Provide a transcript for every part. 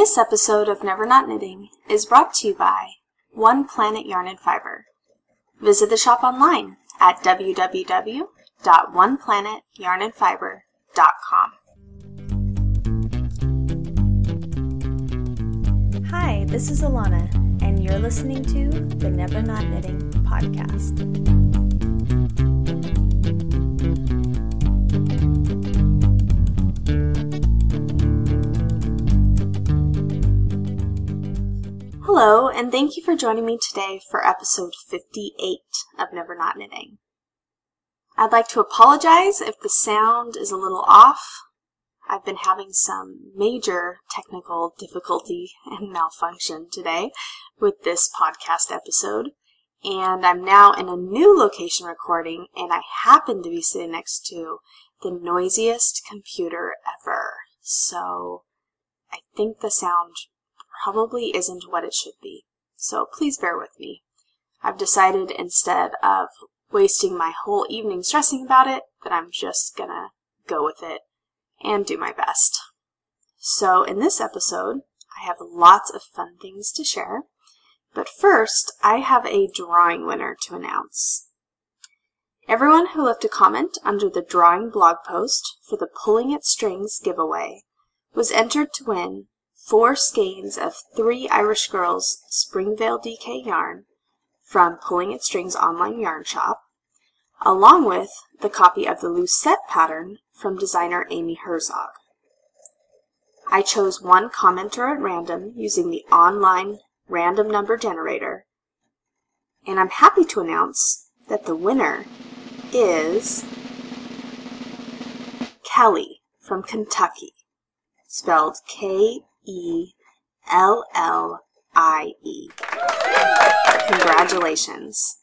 This episode of Never Not Knitting is brought to you by One Planet Yarn and Fiber. Visit the shop online at www.oneplanetyarnandfiber.com. Hi, this is Alana, and you're listening to the Never Not Knitting podcast. Hello, and thank you for joining me today for episode 58 of Never Not Knitting. I'd like to apologize if the sound is a little off. I've been having some major technical difficulty and malfunction today with this podcast episode, and I'm now in a new location recording, and I happen to be sitting next to the noisiest computer ever. So I think the sound probably isn't what it should be. So please bear with me. I've decided instead of wasting my whole evening stressing about it, that I'm just gonna go with it and do my best. So in this episode, I have lots of fun things to share. But first, I have a drawing winner to announce. Everyone who left a comment under the drawing blog post for the Pulling at Strings giveaway was entered to win four skeins of Three Irish Girls Springvale DK yarn from Pulling at Strings online yarn shop, along with the copy of the Lucette pattern from designer Amy Herzog. I chose one commenter at random using the online random number generator, and I'm happy to announce that the winner is Kellie from Kentucky, spelled K E L L I E. Congratulations.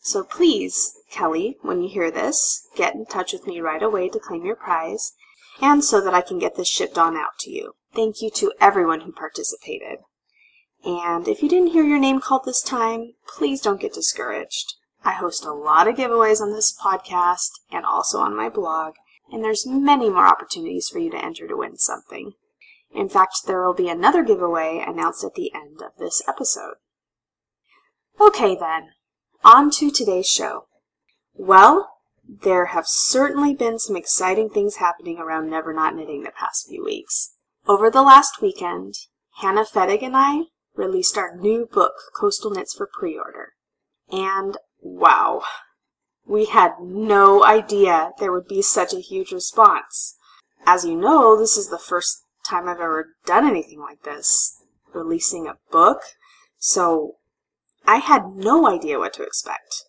So please, Kellie, when you hear this, get in touch with me right away to claim your prize and so that I can get this shipped on out to you. Thank you to everyone who participated. And if you didn't hear your name called this time, please don't get discouraged. I host a lot of giveaways on this podcast and also on my blog, and there's many more opportunities for you to enter to win something. In fact, there will be another giveaway announced at the end of this episode. Okay then, on to today's show. Well, there have certainly been some exciting things happening around Never Not Knitting the past few weeks. Over the last weekend, Hannah Fettig and I released our new book, Coastal Knits for pre-order. And wow, we had no idea there would be such a huge response. As you know, this is the first time I've ever done anything like this, releasing a book. So I had no idea what to expect.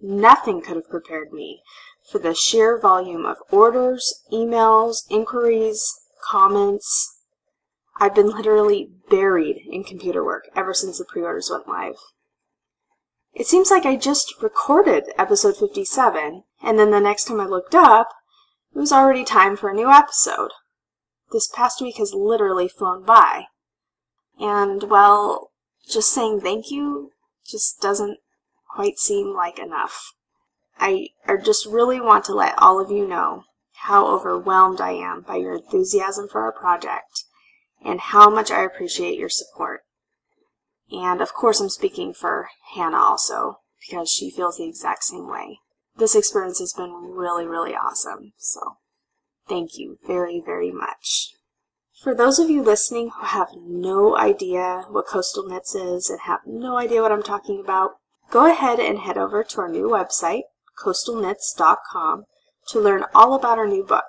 Nothing could have prepared me for the sheer volume of orders, emails, inquiries, comments. I've been literally buried in computer work ever since the pre-orders went live. It seems like I just recorded episode 57, and then the next time I looked up, it was already time for a new episode. This past week has literally flown by. And, well, just saying thank you just doesn't quite seem like enough. I, I just really want to let all of you know how overwhelmed I am by your enthusiasm for our project and how much I appreciate your support. And of course, I'm speaking for Hannah also, because she feels the exact same way. This experience has been really, really awesome. So Thank you very, very much. For those of you listening who have no idea what Coastal Knits is and have no idea what I'm talking about, go ahead and head over to our new website, coastalknits.com, to learn all about our new book.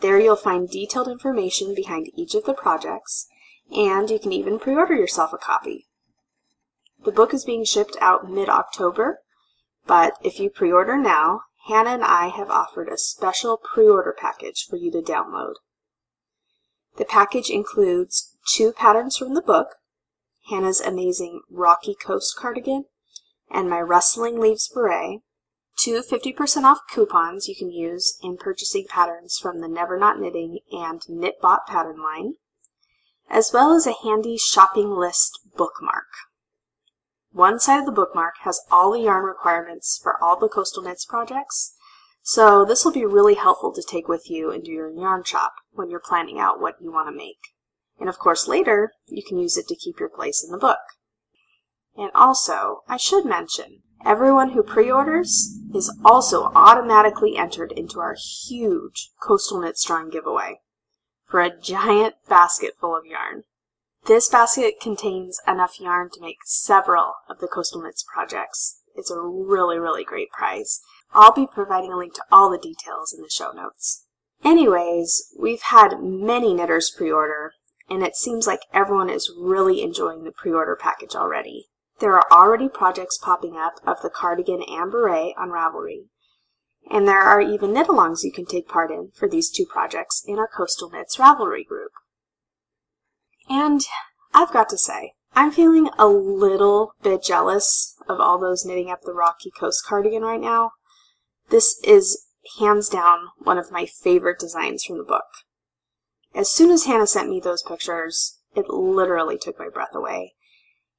There you'll find detailed information behind each of the projects, and you can even pre-order yourself a copy. The book is being shipped out mid-October, but if you pre-order now, Hannah and I have offered a special pre-order package for you to download. The package includes two patterns from the book, Hannah's amazing Rocky Coast cardigan, and my Rustling Leaves beret, two 50% off coupons you can use in purchasing patterns from the Never Not Knitting and KnitBot pattern line, as well as a handy shopping list bookmark. One side of the bookmark has all the yarn requirements for all the Coastal Knits projects, So this will be really helpful to take with you into your yarn shop when you're planning out what you want to make. And of course later, you can use it to keep your place in the book. And also, I should mention, everyone who pre-orders is also automatically entered into our huge Coastal Knits Drawing giveaway for a giant basket full of yarn. This basket contains enough yarn to make several of the Coastal Knits projects. It's a really, really great prize. I'll be providing a link to all the details in the show notes. Anyways, we've had many knitters pre-order, and it seems like everyone is really enjoying the pre-order package already. There are already projects popping up of the cardigan and beret on Ravelry, and there are even knit-alongs you can take part in for these two projects in our Coastal Knits Ravelry group. And I've got to say, I'm feeling a little bit jealous of all those knitting up the Rocky Coast cardigan right now. This is hands down one of my favorite designs from the book. As soon as Hannah sent me those pictures, it literally took my breath away.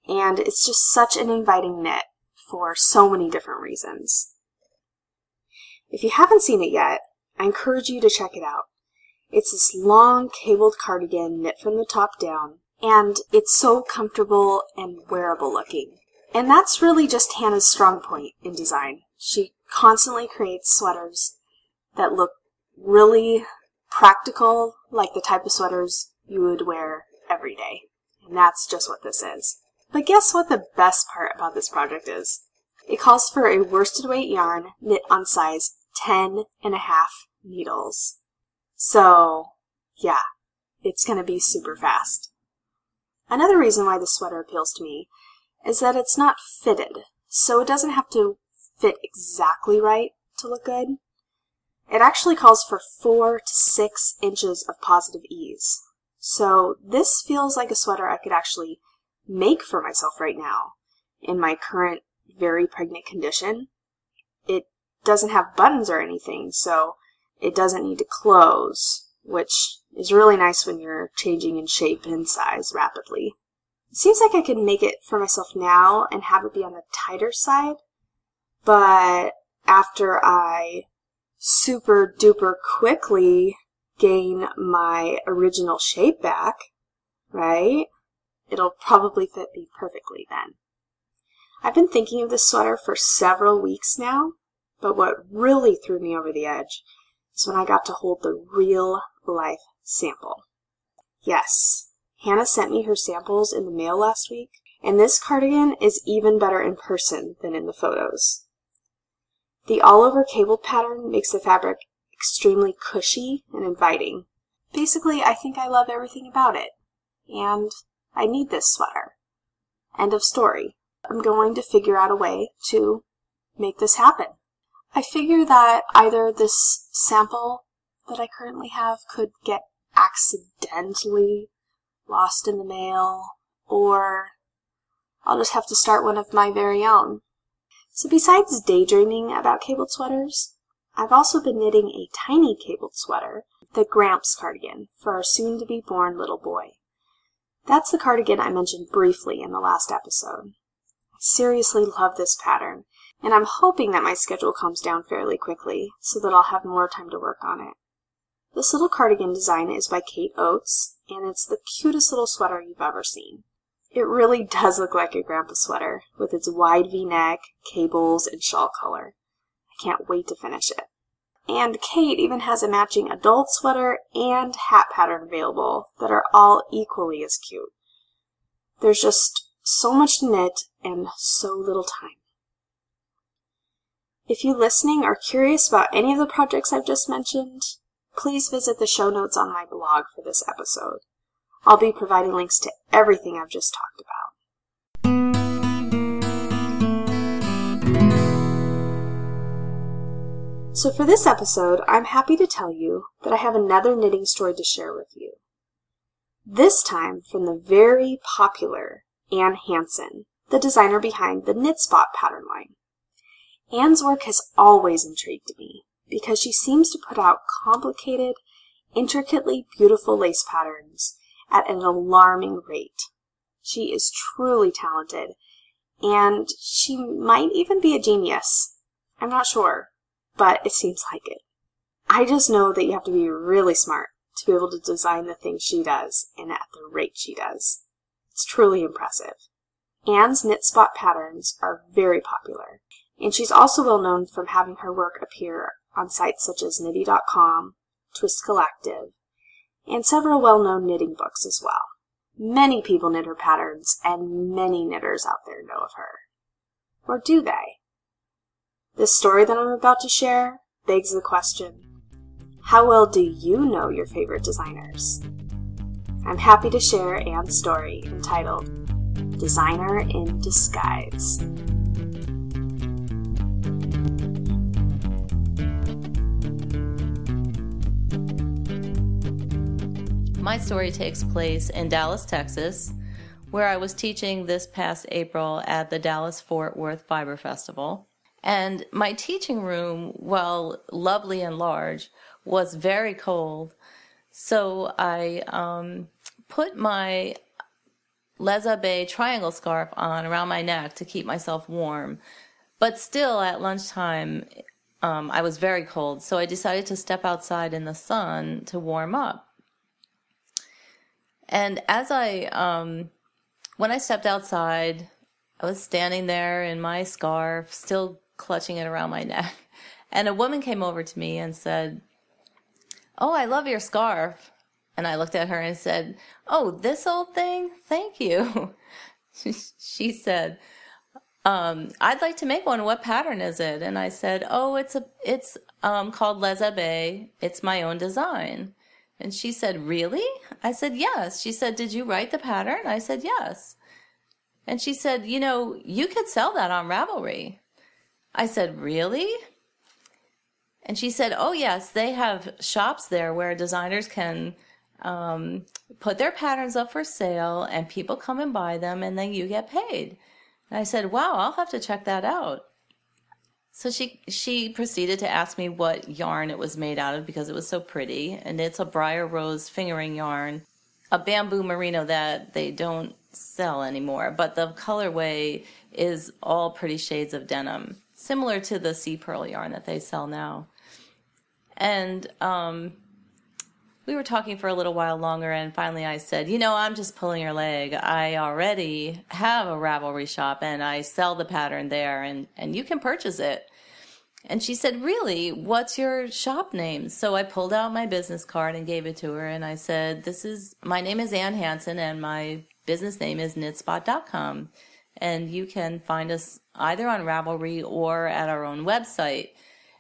And it's just such an inviting knit for so many different reasons. If you haven't seen it yet, I encourage you to check it out. It's this long cabled cardigan knit from the top down, and it's so comfortable and wearable looking. And that's really just Hannah's strong point in design. She constantly creates sweaters that look really practical, like the type of sweaters you would wear every day. And that's just what this is. But guess what the best part about this project is? It calls for a worsted weight yarn knit on size 10 and a half needles. So, yeah, it's going to be super fast. Another reason why this sweater appeals to me is that it's not fitted, so it doesn't have to fit exactly right to look good. It actually calls for four to six inches of positive ease. So this feels like a sweater I could actually make for myself right now in my current very pregnant condition. It doesn't have buttons or anything, so it doesn't need to close, which is really nice when you're changing in shape and size rapidly. It seems like I could make it for myself now and have it be on the tighter side, but after I super duper quickly gain my original shape back, right, it'll probably fit me perfectly then. I've been thinking of this sweater for several weeks now, but what really threw me over the edge is when I got to hold the real life sample. Yes, Hannah sent me her samples in the mail last week, and this cardigan is even better in person than in the photos. The all-over cable pattern makes the fabric extremely cushy and inviting. Basically, I think I love everything about it, and I need this sweater. End of story. I'm going to figure out a way to make this happen. I figure that either this sample that I currently have could get accidentally lost in the mail, or I'll just have to start one of my very own. So besides daydreaming about cabled sweaters, I've also been knitting a tiny cabled sweater, the Gramps cardigan, for our soon-to-be born little boy. That's the cardigan I mentioned briefly in the last episode. I seriously love this pattern, and I'm hoping that my schedule calms down fairly quickly so that I'll have more time to work on it. This little cardigan design is by Kate Oates, and it's the cutest little sweater you've ever seen. It really does look like a grandpa sweater, with its wide v-neck, cables, and shawl collar. I can't wait to finish it. And Kate even has a matching adult sweater and hat pattern available that are all equally as cute. There's just so much to knit and so little time. If you listening are curious about any of the projects I've just mentioned, please visit the show notes on my blog for this episode. I'll be providing links to everything I've just talked about. So for this episode, I'm happy to tell you that I have another knitting story to share with you. This time from the very popular Anne Hanson, the designer behind the Knit Spot pattern line. Anne's work has always intrigued me because she seems to put out complicated, intricately beautiful lace patterns at an alarming rate. She is truly talented, and she might even be a genius. I'm not sure, but it seems like it. I just know that you have to be really smart to be able to design the things she does and at the rate she does. It's truly impressive. Anne's knit spot patterns are very popular, and she's also well known from having her work appear on sites such as Knitty.com, Twist Collective, and several well-known knitting books as well. Many people knit her patterns, and many knitters out there know of her. Or do they? This story that I'm about to share begs the question, how well do you know your favorite designers? I'm happy to share Anne's story entitled Designer in Disguise. My story takes place in Dallas, Texas, where I was teaching this past April at the Dallas Fort Worth Fiber Festival. And my teaching room, while lovely and large, was very cold. So I um, put my Les Abeilles triangle scarf on around my neck to keep myself warm. But still, at lunchtime, um, I was very cold, so I decided to step outside in the sun to warm up. And as I, um, when I stepped outside, I was standing there in my scarf, still clutching it around my neck. And a woman came over to me and said, Oh, I love your scarf. And I looked at her and said, Oh, this old thing? Thank you. she said, um, I'd like to make one. What pattern is it? And I said, Oh, it's a, it's, um, called Les Abeilles. It's my own design. And she said, Really? I said, Yes. She said, Did you write the pattern? I said, Yes. And she said, You know, you could sell that on Ravelry. I said, Really? And she said, Oh, yes, they have shops there where designers can um, put their patterns up for sale and people come and buy them and then you get paid. And I said, Wow, I'll have to check that out. So she she proceeded to ask me what yarn it was made out of because it was so pretty, and it's a briar rose fingering yarn, a bamboo merino that they don't sell anymore, but the colorway is all pretty shades of denim, similar to the sea pearl yarn that they sell now. And um, we were talking for a little while longer, and finally I said, You know, I'm just pulling your leg. I already have a Ravelry shop, and I sell the pattern there, and, and you can purchase it. And she said, Really? What's your shop name? So I pulled out my business card and gave it to her, and I said, This is my name is Anne Hanson, and my business name is knitspot.com. And you can find us either on Ravelry or at our own website.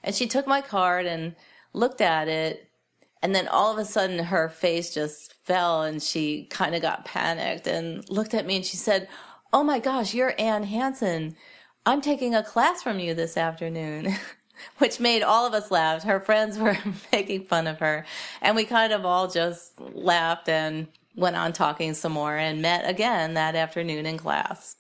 And she took my card and looked at it and then all of a sudden her face just fell and she kind of got panicked and looked at me and she said, Oh my gosh, you're Anne Hanson. I'm taking a class from you this afternoon. Which made all of us laugh. Her friends were making fun of her. And we kind of all just laughed and went on talking some more and met again that afternoon in class.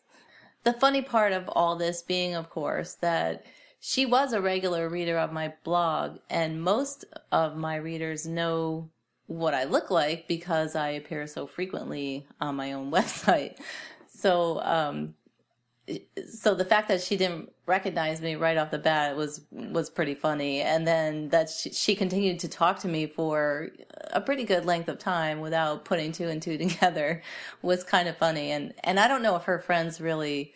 The funny part of all this being, of course, that she was a regular reader of my blog, and most of my readers know what I look like because I appear so frequently on my own website. So, um, so the fact that she didn't recognize me right off the bat was was pretty funny, and then that she, she continued to talk to me for a pretty good length of time without putting two and two together was kind of funny, and and I don't know if her friends really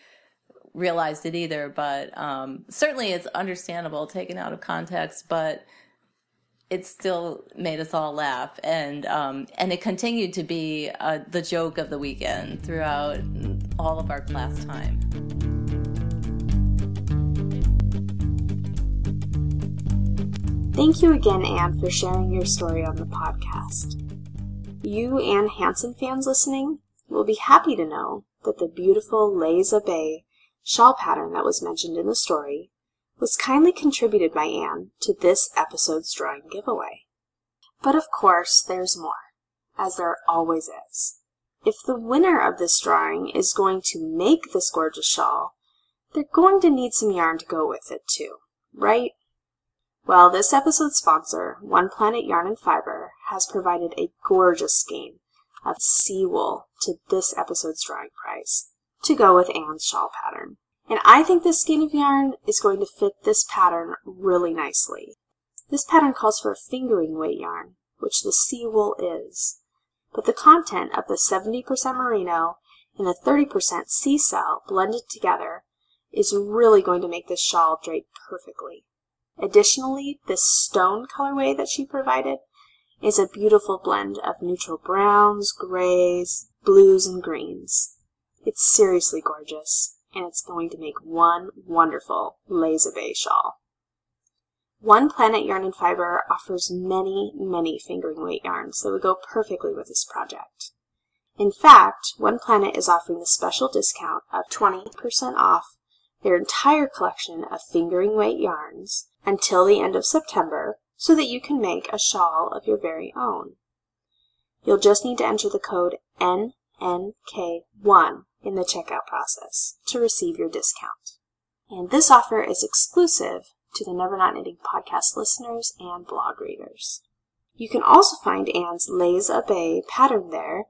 realized it either, but um, certainly it's understandable taken out of context, but it still made us all laugh, and um, and it continued to be uh, the joke of the weekend throughout all of our class time. Thank you again, Anne, for sharing your story on the podcast. You Anne Hanson fans listening will be happy to know that the beautiful Les Abeilles shawl pattern that was mentioned in the story was kindly contributed by Anne to this episode's drawing giveaway. But of course, there's more, as there always is. If the winner of this drawing is going to make this gorgeous shawl, they're going to need some yarn to go with it too, right? Well, this episode's sponsor, One Planet Yarn and Fiber, has provided a gorgeous skein of sea wool to this episode's drawing prize to go with Anne's shawl pattern. And I think this skein of yarn is going to fit this pattern really nicely. This pattern calls for a fingering weight yarn, which the sea wool is. But the content of the 70% merino and the 30% Seacell blended together is really going to make this shawl drape perfectly. Additionally, this stone colorway that she provided is a beautiful blend of neutral browns, grays, blues, and greens. It's seriously gorgeous, and it's going to make one wonderful Les Abeilles shawl. One Planet Yarn and Fiber offers many, many fingering weight yarns that would go perfectly with this project. In fact, One Planet is offering a special discount of 20% off their entire collection of fingering weight yarns until the end of September so that you can make a shawl of your very own. You'll just need to enter the code NNK1 in the checkout process to receive your discount. And this offer is exclusive to the Never Not Knitting podcast listeners and blog readers. You can also find Anne's Les Abeilles pattern there,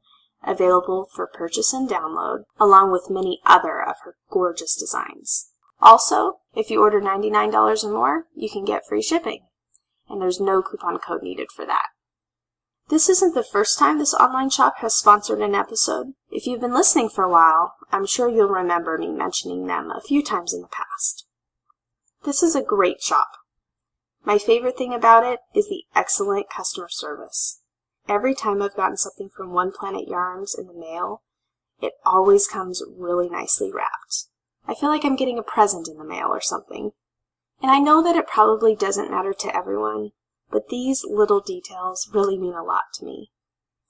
available for purchase and download, along with many other of her gorgeous designs. Also, if you order $99 or more, you can get free shipping, and there's no coupon code needed for that. This isn't the first time this online shop has sponsored an episode. If you've been listening for a while, I'm sure you'll remember me mentioning them a few times in the past. This is a great shop. My favorite thing about it is the excellent customer service. Every time I've gotten something from One Planet Yarns in the mail, it always comes really nicely wrapped. I feel like I'm getting a present in the mail or something. And I know that it probably doesn't matter to everyone, but these little details really mean a lot to me.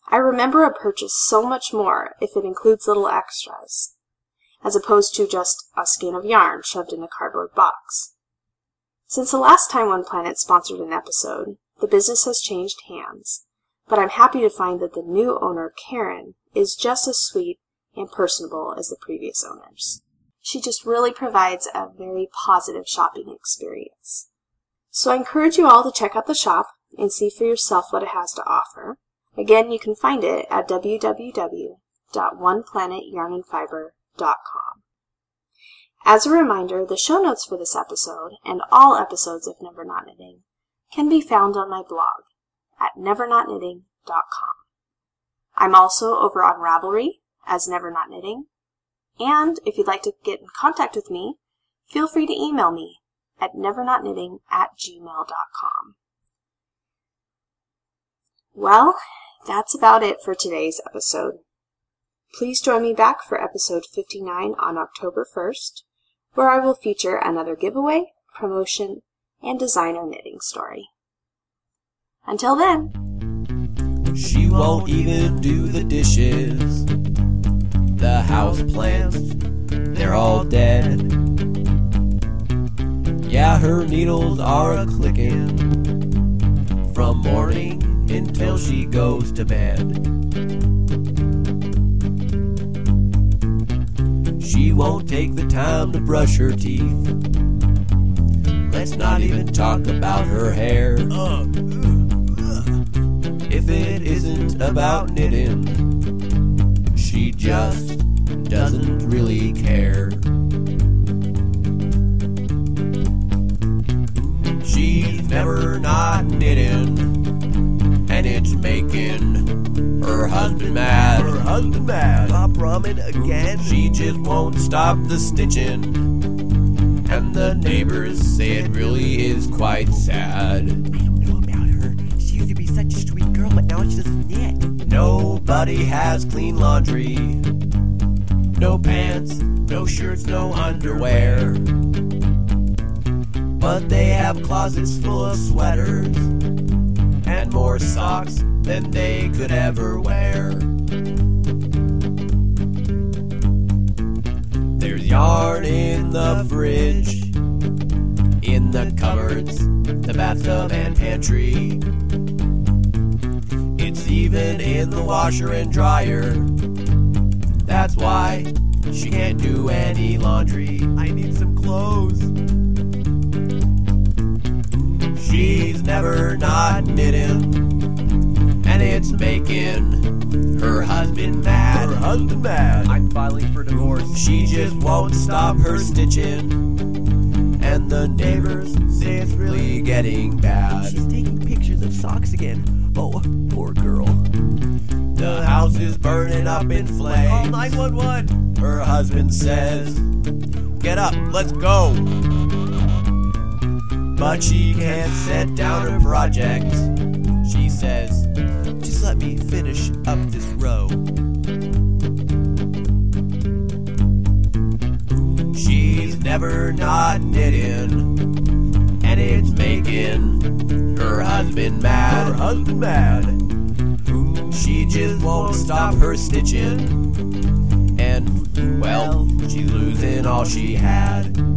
I remember a purchase so much more if it includes little extras, as opposed to just a skein of yarn shoved in a cardboard box. Since the last time One Planet sponsored an episode, the business has changed hands, but I'm happy to find that the new owner, Karen, is just as sweet and personable as the previous owners. She just really provides a very positive shopping experience. So I encourage you all to check out the shop and see for yourself what it has to offer. Again, you can find it at www.oneplanetYarnandFiber.com. As a reminder, the show notes for this episode and all episodes of Never Not Knitting can be found on my blog at nevernotknitting.com. I'm also over on Ravelry as Never Not Knitting, and if you'd like to get in contact with me, feel free to email me at nevernotknitting at gmail.com. Well, that's about it for today's episode. Please join me back for episode 59 on October 1st, where I will feature another giveaway, promotion, and designer knitting story. Until then, she won't even do the dishes. The house plants, they're all dead. Yeah, her needles are clicking from morning until she goes to bed. She won't take the time to brush her teeth. Let's not even talk about her hair. If it isn't about knitting, she just doesn't really care. Never not knitting, and it's making her husband mad. Her husband mad. Pop ramen again. She just won't stop the stitching, and the neighbors say it really is quite sad. I don't know about her. She used to be such a sweet girl, but now she doesn't knit. Nobody has clean laundry. No pants, no shirts, no underwear. But they have closets full of sweaters and more socks than they could ever wear. There's yarn in the fridge, in the cupboards, the bathtub and pantry. It's even in the washer and dryer. That's why she can't do any laundry. I need some clothes. She's never not knitting, and it's making her husband mad. Her husband mad. I'm filing for divorce. She just won't stop her stitching. And the neighbors say it's really getting bad. She's taking pictures of socks again. Oh, poor girl. The house is burning up in flames. Call flames. 911. Her husband says, Get up, let's go. But she can't set down her project. She says, Just let me finish up this row. She's never not knitting. And it's making her husband mad. Her husband mad. She just won't stop her stitching. And, well, she's losing all she had.